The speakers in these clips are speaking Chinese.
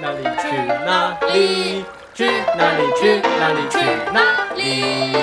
哪里去哪里？去哪里去哪里去哪里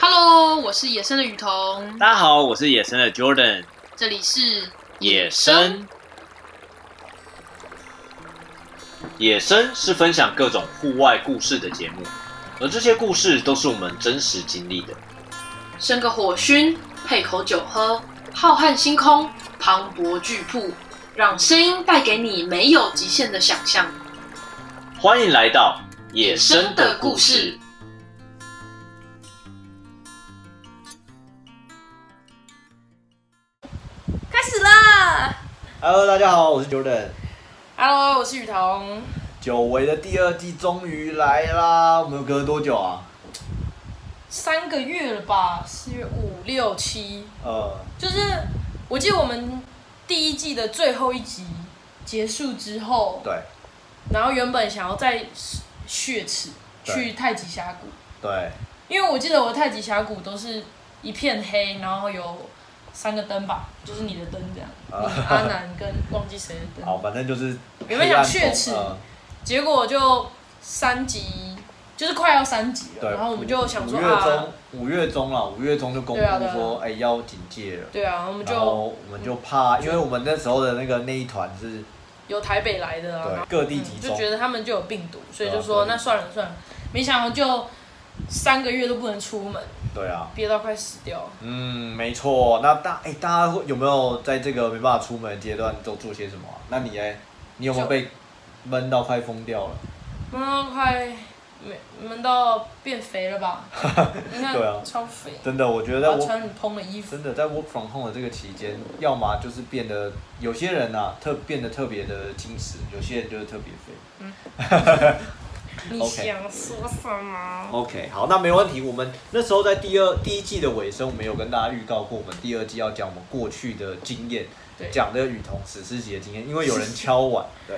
？Hello，我是野生的雨桐。大家好，我是野生的 Jordan。这里是野生。野生是分享各种户外故事的节目，而这些故事都是我们真实经历的。生个火熏，配口酒喝，浩瀚星空，磅礴巨瀑。让声音带给你没有极限的想象。欢迎来到野生的故事。开始啦！Hello，大家好，我是 Jordan。Hello，我是雨桐。久违的第二季终于来啦！我们隔了多久啊？三个月了吧？四月五六七。呃，就是我记得我们。第一季的最后一集结束之后，对，然后原本想要再血池去太极峡谷，对，因为我记得我太极峡谷都是一片黑，然后有三个灯吧，就是你的灯这样，你阿南跟忘记谁的灯，好，反正就是原本想血池，呃、结果就三级。就是快要三级了，然后我们就想说啊，五月中了，五月中就公布说，哎，要警戒了。对啊，我们就我们就怕，因为我们那时候的那个那一团是，有台北来的啊，各地集中，就觉得他们就有病毒，所以就说那算了算了，没想到就三个月都不能出门，对啊，憋到快死掉。嗯，没错。那大哎，大家会有没有在这个没办法出门的阶段都做些什么？那你哎，你有没有被闷到快疯掉了？闷到快。没闷到变肥了吧？你看，对啊，超肥。真的，我觉得我穿很蓬的衣服。真的，在 work from home 的这个期间，要么就是变得有些人啊，特变得特别的精实，有些人就是特别肥。嗯。你想说什么？OK，好，那没问题。我们那时候在第二第一季的尾声，我们有跟大家预告过，我们第二季要讲我们过去的经验，讲的雨桐史诗级的经验，因为有人敲碗，对。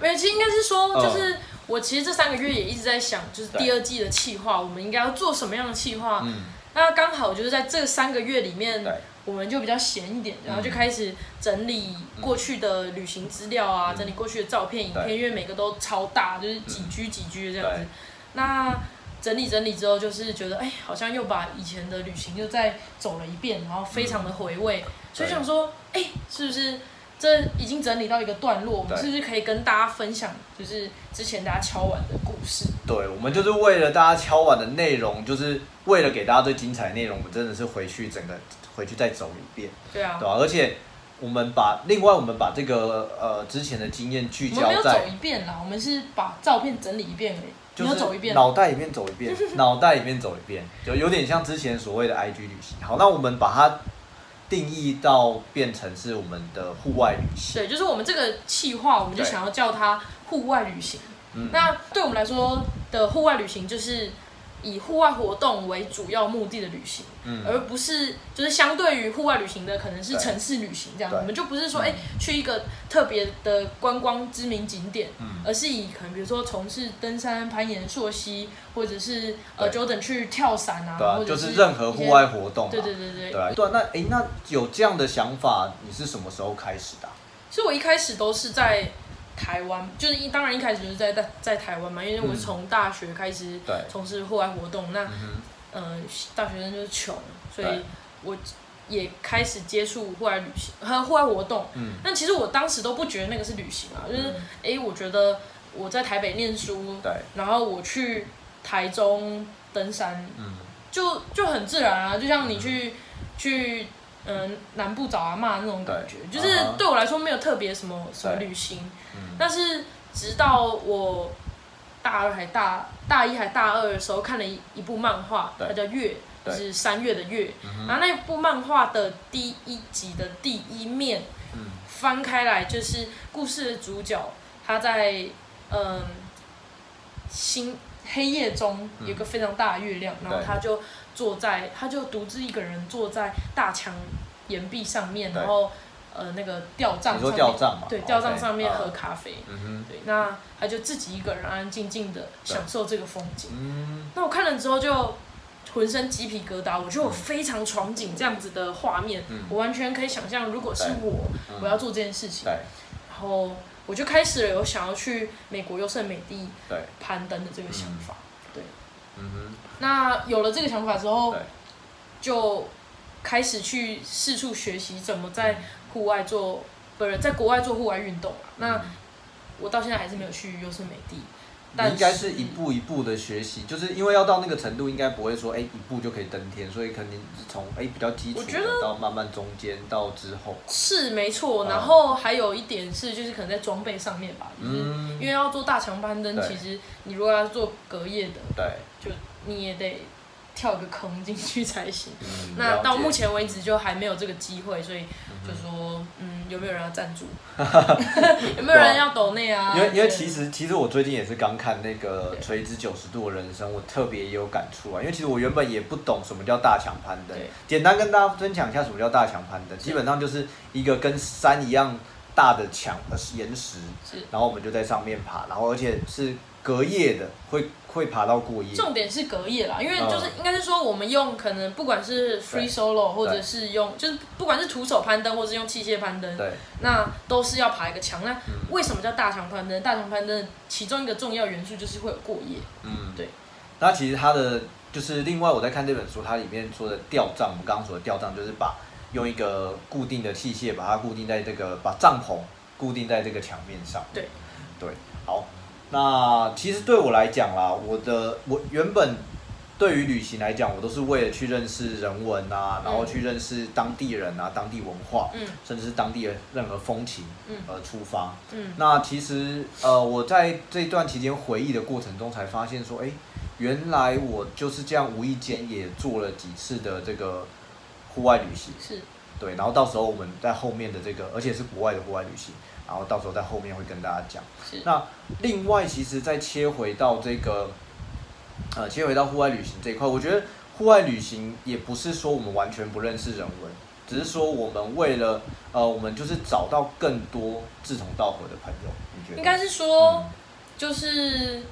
没有，其实应该是说，就是。嗯我其实这三个月也一直在想，就是第二季的企划，我们应该要做什么样的企划？嗯、那刚好就是在这三个月里面，我们就比较闲一点，然后就开始整理过去的旅行资料啊，嗯、整理过去的照片、影片，因为每个都超大，就是几 G 几 G 的这样子。那整理整理之后，就是觉得哎，好像又把以前的旅行又再走了一遍，然后非常的回味，所以想说，哎，是不是？这已经整理到一个段落，我们是不是可以跟大家分享，就是之前大家敲碗的故事？对，我们就是为了大家敲碗的内容，就是为了给大家最精彩的内容，我们真的是回去整个回去再走一遍。对啊，对啊，而且我们把另外我们把这个呃之前的经验聚焦在，我们没有走一遍啦，我们是把照片整理一遍而已，就是走一遍，脑袋里面走一遍，脑袋里面走一遍，就有点像之前所谓的 IG 旅行。好，那我们把它。定义到变成是我们的户外旅行，对，就是我们这个企划，我们就想要叫它户外旅行。嗯，那对我们来说的户外旅行就是。以户外活动为主要目的的旅行，嗯，而不是就是相对于户外旅行的可能是城市旅行这样，我们就不是说哎、去一个特别的观光知名景点，嗯，而是以可能比如说从事登山、攀岩、溯溪，或者是呃 Jordan 去跳伞啊，对啊，或者是就是任何户外活动，对对对对，对啊，对，那哎、欸、那有这样的想法，你是什么时候开始的、啊？其实我一开始都是在。台湾就是一，当然一开始就是在在在台湾嘛，因为我是从大学开始从事户外活动，嗯、那嗯、呃，大学生就是穷，所以我也开始接触户外旅行和户外活动。嗯，但其实我当时都不觉得那个是旅行啊，就是哎、我觉得我在台北念书，对，然后我去台中登山，嗯，就就很自然啊，就像你去、嗯、去。嗯，南部找阿嬷那种感觉，就是对我来说没有特别什么什么旅行。嗯、但是直到我大二还大大一还大二的时候，看了一一部漫画，它叫《月》，就是三月的月。然后那部漫画的第一集的第一面，嗯、翻开来就是故事的主角，他在嗯星黑夜中有个非常大的月亮，嗯、然后他就。坐在，他就独自一个人坐在大墙岩壁上面，然后呃那个吊帐上面，对，吊帐上面喝咖啡，对，那他就自己一个人安安静静的享受这个风景。那我看了之后就浑身鸡皮疙瘩，我觉得我非常憧憬这样子的画面，我完全可以想象，如果是我，我要做这件事情。然后我就开始了有想要去美国优胜美地对攀登的这个想法，对，嗯哼，那有了这个想法之后，就开始去四处学习怎么在户外做，不是在国外做户外运动，那我到现在还是没有去优胜美地。你应该是一步一步的学习，就是因为要到那个程度，应该不会说哎、欸、一步就可以登天，所以肯定是从哎、欸、比较基础的到慢慢中间到之后。是没错，然后还有一点是，就是可能在装备上面吧，嗯因为要做大强攀登，其实你如果要做隔夜的，对，就你也得。跳个坑进去才行。嗯、那到目前为止就还没有这个机会，所以就说，嗯，有没有人要赞助？有没有人要抖内啊？因为因为其实其实我最近也是刚看那个垂直九十度的人生，我特别有感触啊。因为其实我原本也不懂什么叫大墙攀登。简单跟大家分享一下什么叫大墙攀登，基本上就是一个跟山一样大的墙的岩石，然后我们就在上面爬，然后而且是隔夜的，会。会爬到过夜，重点是隔夜啦，因为就是应该是说，我们用可能不管是 free solo 或者是用，就是不管是徒手攀登或是用器械攀登，对，那都是要爬一个墙。那为什么叫大墙攀登？大墙攀登其中一个重要元素就是会有过夜。嗯，对。那其实它的就是另外我在看这本书，它里面说的吊帐，我们刚刚说的吊帐就是把用一个固定的器械把它固定在这个把帐篷固定在这个墙面上。对，对，好。那其实对我来讲啦，我的我原本对于旅行来讲，我都是为了去认识人文啊，然后去认识当地人啊、当地文化，嗯，甚至是当地的任何风情，嗯，而出发，嗯。那其实呃，我在这段期间回忆的过程中，才发现说，哎，原来我就是这样无意间也做了几次的这个户外旅行，是，对。然后到时候我们在后面的这个，而且是国外的户外旅行。然后到时候在后面会跟大家讲。那另外，其实再切回到这个，呃，切回到户外旅行这一块，我觉得户外旅行也不是说我们完全不认识人文，只是说我们为了，呃，我们就是找到更多志同道合的朋友。你觉得？应该是说，嗯、就是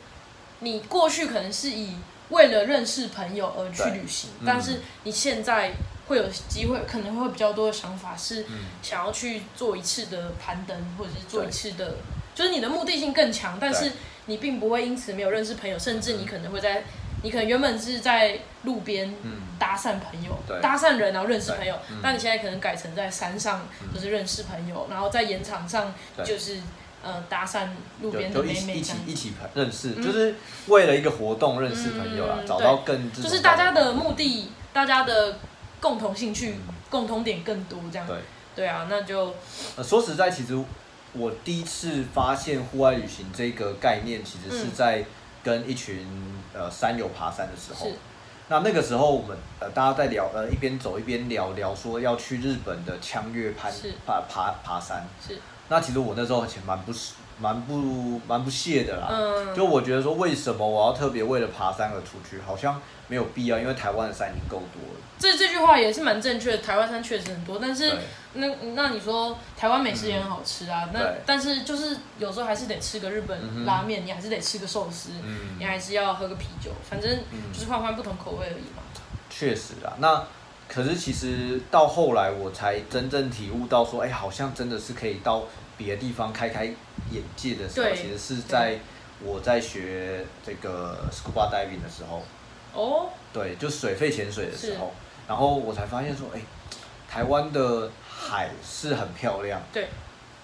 你过去可能是以为了认识朋友而去旅行，但是你现在。会有机会，可能会比较多的想法是想要去做一次的攀登，或者是做一次的，就是你的目的性更强，但是你并不会因此没有认识朋友，甚至你可能会在，你可能原本是在路边搭讪朋友，搭讪人然后认识朋友，但你现在可能改成在山上就是认识朋友，然后在岩场上就是呃搭讪路边的妹妹，一起一起认识，就是为了一个活动认识朋友啊，找到更就是大家的目的，大家的。共同兴趣、嗯、共同点更多，这样对对啊，那就呃说实在，其实我第一次发现户外旅行这个概念，其实是在跟一群呃山友爬山的时候。那那个时候，我们呃大家在聊呃一边走一边聊聊说要去日本的枪月攀爬爬爬山。是。那其实我那时候其实蛮不蛮不蛮不屑的啦。嗯。就我觉得说，为什么我要特别为了爬山而出去？好像。没有必要，因为台湾的山已经够多了。这这句话也是蛮正确的，台湾山确实很多，但是那那你说台湾美食也很好吃啊，嗯、那但是就是有时候还是得吃个日本拉面，嗯、你还是得吃个寿司，嗯、你还是要喝个啤酒，反正就是换换不同口味而已嘛。确实啊，那可是其实到后来我才真正体悟到说，哎，好像真的是可以到别的地方开开眼界的时候，其实是在我在学这个 scuba diving 的时候。哦，oh? 对，就水肺潜水的时候，然后我才发现说，哎，台湾的海是很漂亮，对，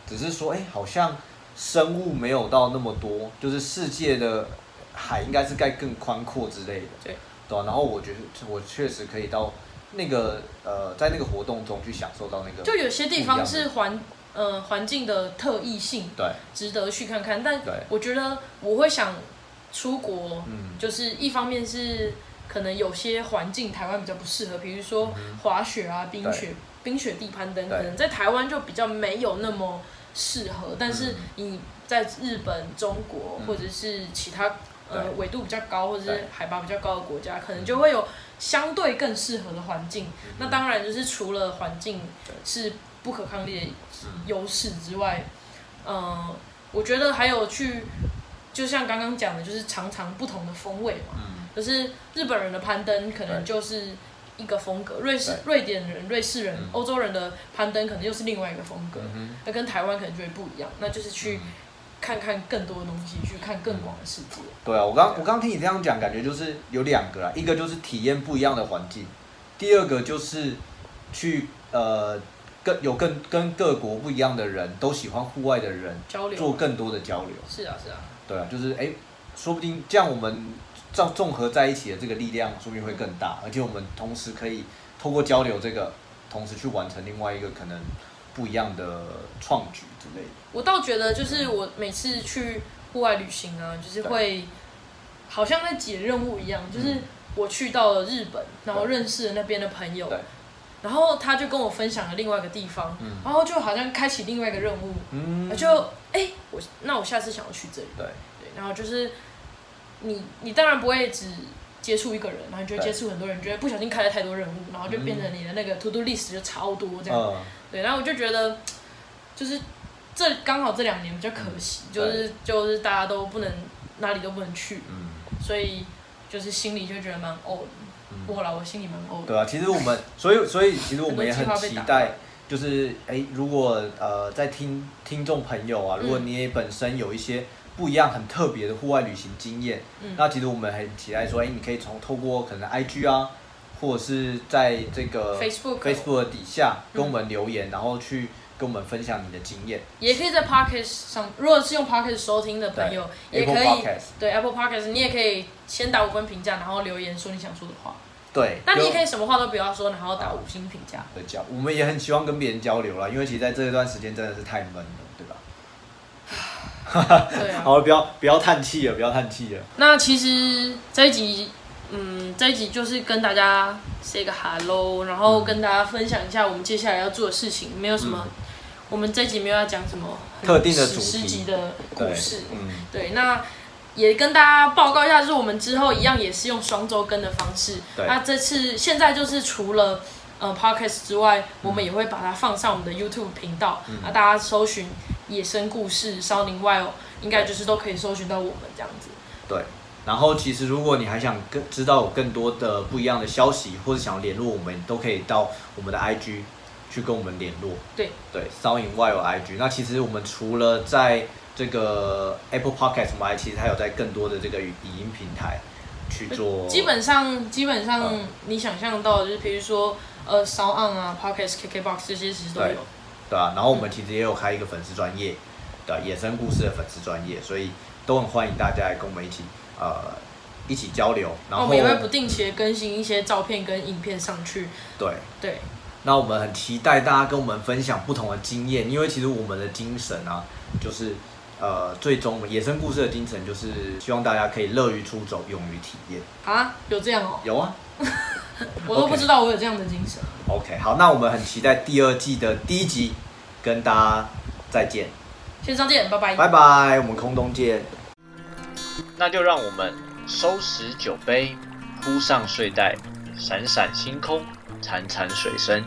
只是说，哎，好像生物没有到那么多，就是世界的海应该是该更宽阔之类的，对，对啊，然后我觉得我确实可以到那个呃，在那个活动中去享受到那个，就有些地方是环呃环境的特异性，对，值得去看看，但我觉得我会想。出国，嗯，就是一方面是可能有些环境台湾比较不适合，比如说滑雪啊、冰雪、冰雪地攀登，可能在台湾就比较没有那么适合。但是你在日本、中国或者是其他呃纬度比较高或者是海拔比较高的国家，可能就会有相对更适合的环境。那当然就是除了环境是不可抗力的优势之外，嗯，我觉得还有去。就像刚刚讲的，就是尝尝不同的风味嘛。嗯。就是日本人的攀登，可能就是一个风格，瑞士、瑞典人、瑞士人、欧洲人的攀登可能又是另外一个风格，那跟台湾可能就会不一样。那就是去看看更多的东西，去看更广的世界。对啊，我刚我刚听你这样讲，感觉就是有两个啦，一个就是体验不一样的环境，第二个就是去呃更有更跟各国不一样的人都喜欢户外的人交流，做更多的交流。是啊，是啊。对啊，就是哎，说不定这样我们。这样综合在一起的这个力量，说不定会更大，而且我们同时可以透过交流这个，同时去完成另外一个可能不一样的创举之类的。我倒觉得，就是我每次去户外旅行啊，就是会好像在解任务一样，就是我去到了日本，然后认识了那边的朋友，然后他就跟我分享了另外一个地方，然后就好像开启另外一个任务，嗯，就哎，我那我下次想要去这里，对。对，然后就是。你你当然不会只接触一个人，然后你就会接触很多人，觉得不小心开了太多任务，然后就变成你的那个 to do list 就超多这样。嗯、对，然后我就觉得，就是这刚好这两年比较可惜，嗯、就是就是大家都不能哪里都不能去，嗯、所以就是心里就觉得蛮怄的。我啦，我心里蛮怄的。对啊，其实我们所以所以其实我们也很期待，就是哎，如果呃在听听众朋友啊，如果你也本身有一些。不一样，很特别的户外旅行经验。嗯、那其实我们很期待说，哎、欸，你可以从透过可能 IG 啊，或者是在这个 Facebook Facebook 的底下跟我们留言，嗯、然后去跟我们分享你的经验。也可以在 Podcast 上，如果是用 Podcast 收听的朋友，也可以 Podcast 对 Apple Podcast，你也可以先打五分评价，然后留言说你想说的话。对，那你也可以什么话都不要说，然后打五星评价。对，交我们也很希望跟别人交流啦，因为其实在这一段时间真的是太闷了，对啊，好了，不要不要叹气了，不要叹气了。那其实这一集，嗯，这一集就是跟大家 say 个 hello，然后跟大家分享一下我们接下来要做的事情。没有什么，嗯、我们这一集没有要讲什么特定的主题级的故事。嗯，对，那也跟大家报告一下，就是我们之后一样也是用双周更的方式。对，那这次现在就是除了呃 podcast 之外，我们也会把它放上我们的 YouTube 频道，啊、嗯，大家搜寻。野生故事，Sounding Wild，应该就是都可以搜寻到我们这样子。对，然后其实如果你还想更知道有更多的不一样的消息，或者想要联络我们，都可以到我们的 IG 去跟我们联络。对对，Sounding。那其实我们除了在这个 Apple Podcast，我们还其实还有在更多的这个语音平台去做。基本上，基本上你想象到的就是，比如说呃，SoundOn 啊，Podcast、KKBox 这些其实都有。对啊，然后我们其实也有开一个粉丝专业，的野生故事的粉丝专业，所以都很欢迎大家来跟我们一起呃一起交流。然后我们也会不定期的更新一些照片跟影片上去。对对，那我们很期待大家跟我们分享不同的经验，因为其实我们的精神啊，就是呃最终野生故事的精神就是希望大家可以乐于出走，勇于体验。啊，有这样哦？有啊。我都不知道我有这样的精神。OK，好，那我们很期待第二季的第一集，跟大家再见，线上见，拜拜，拜拜，我们空中见。那就让我们收拾酒杯，铺上睡袋，闪闪星空，潺潺水声。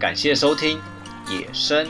感谢收听《野生》。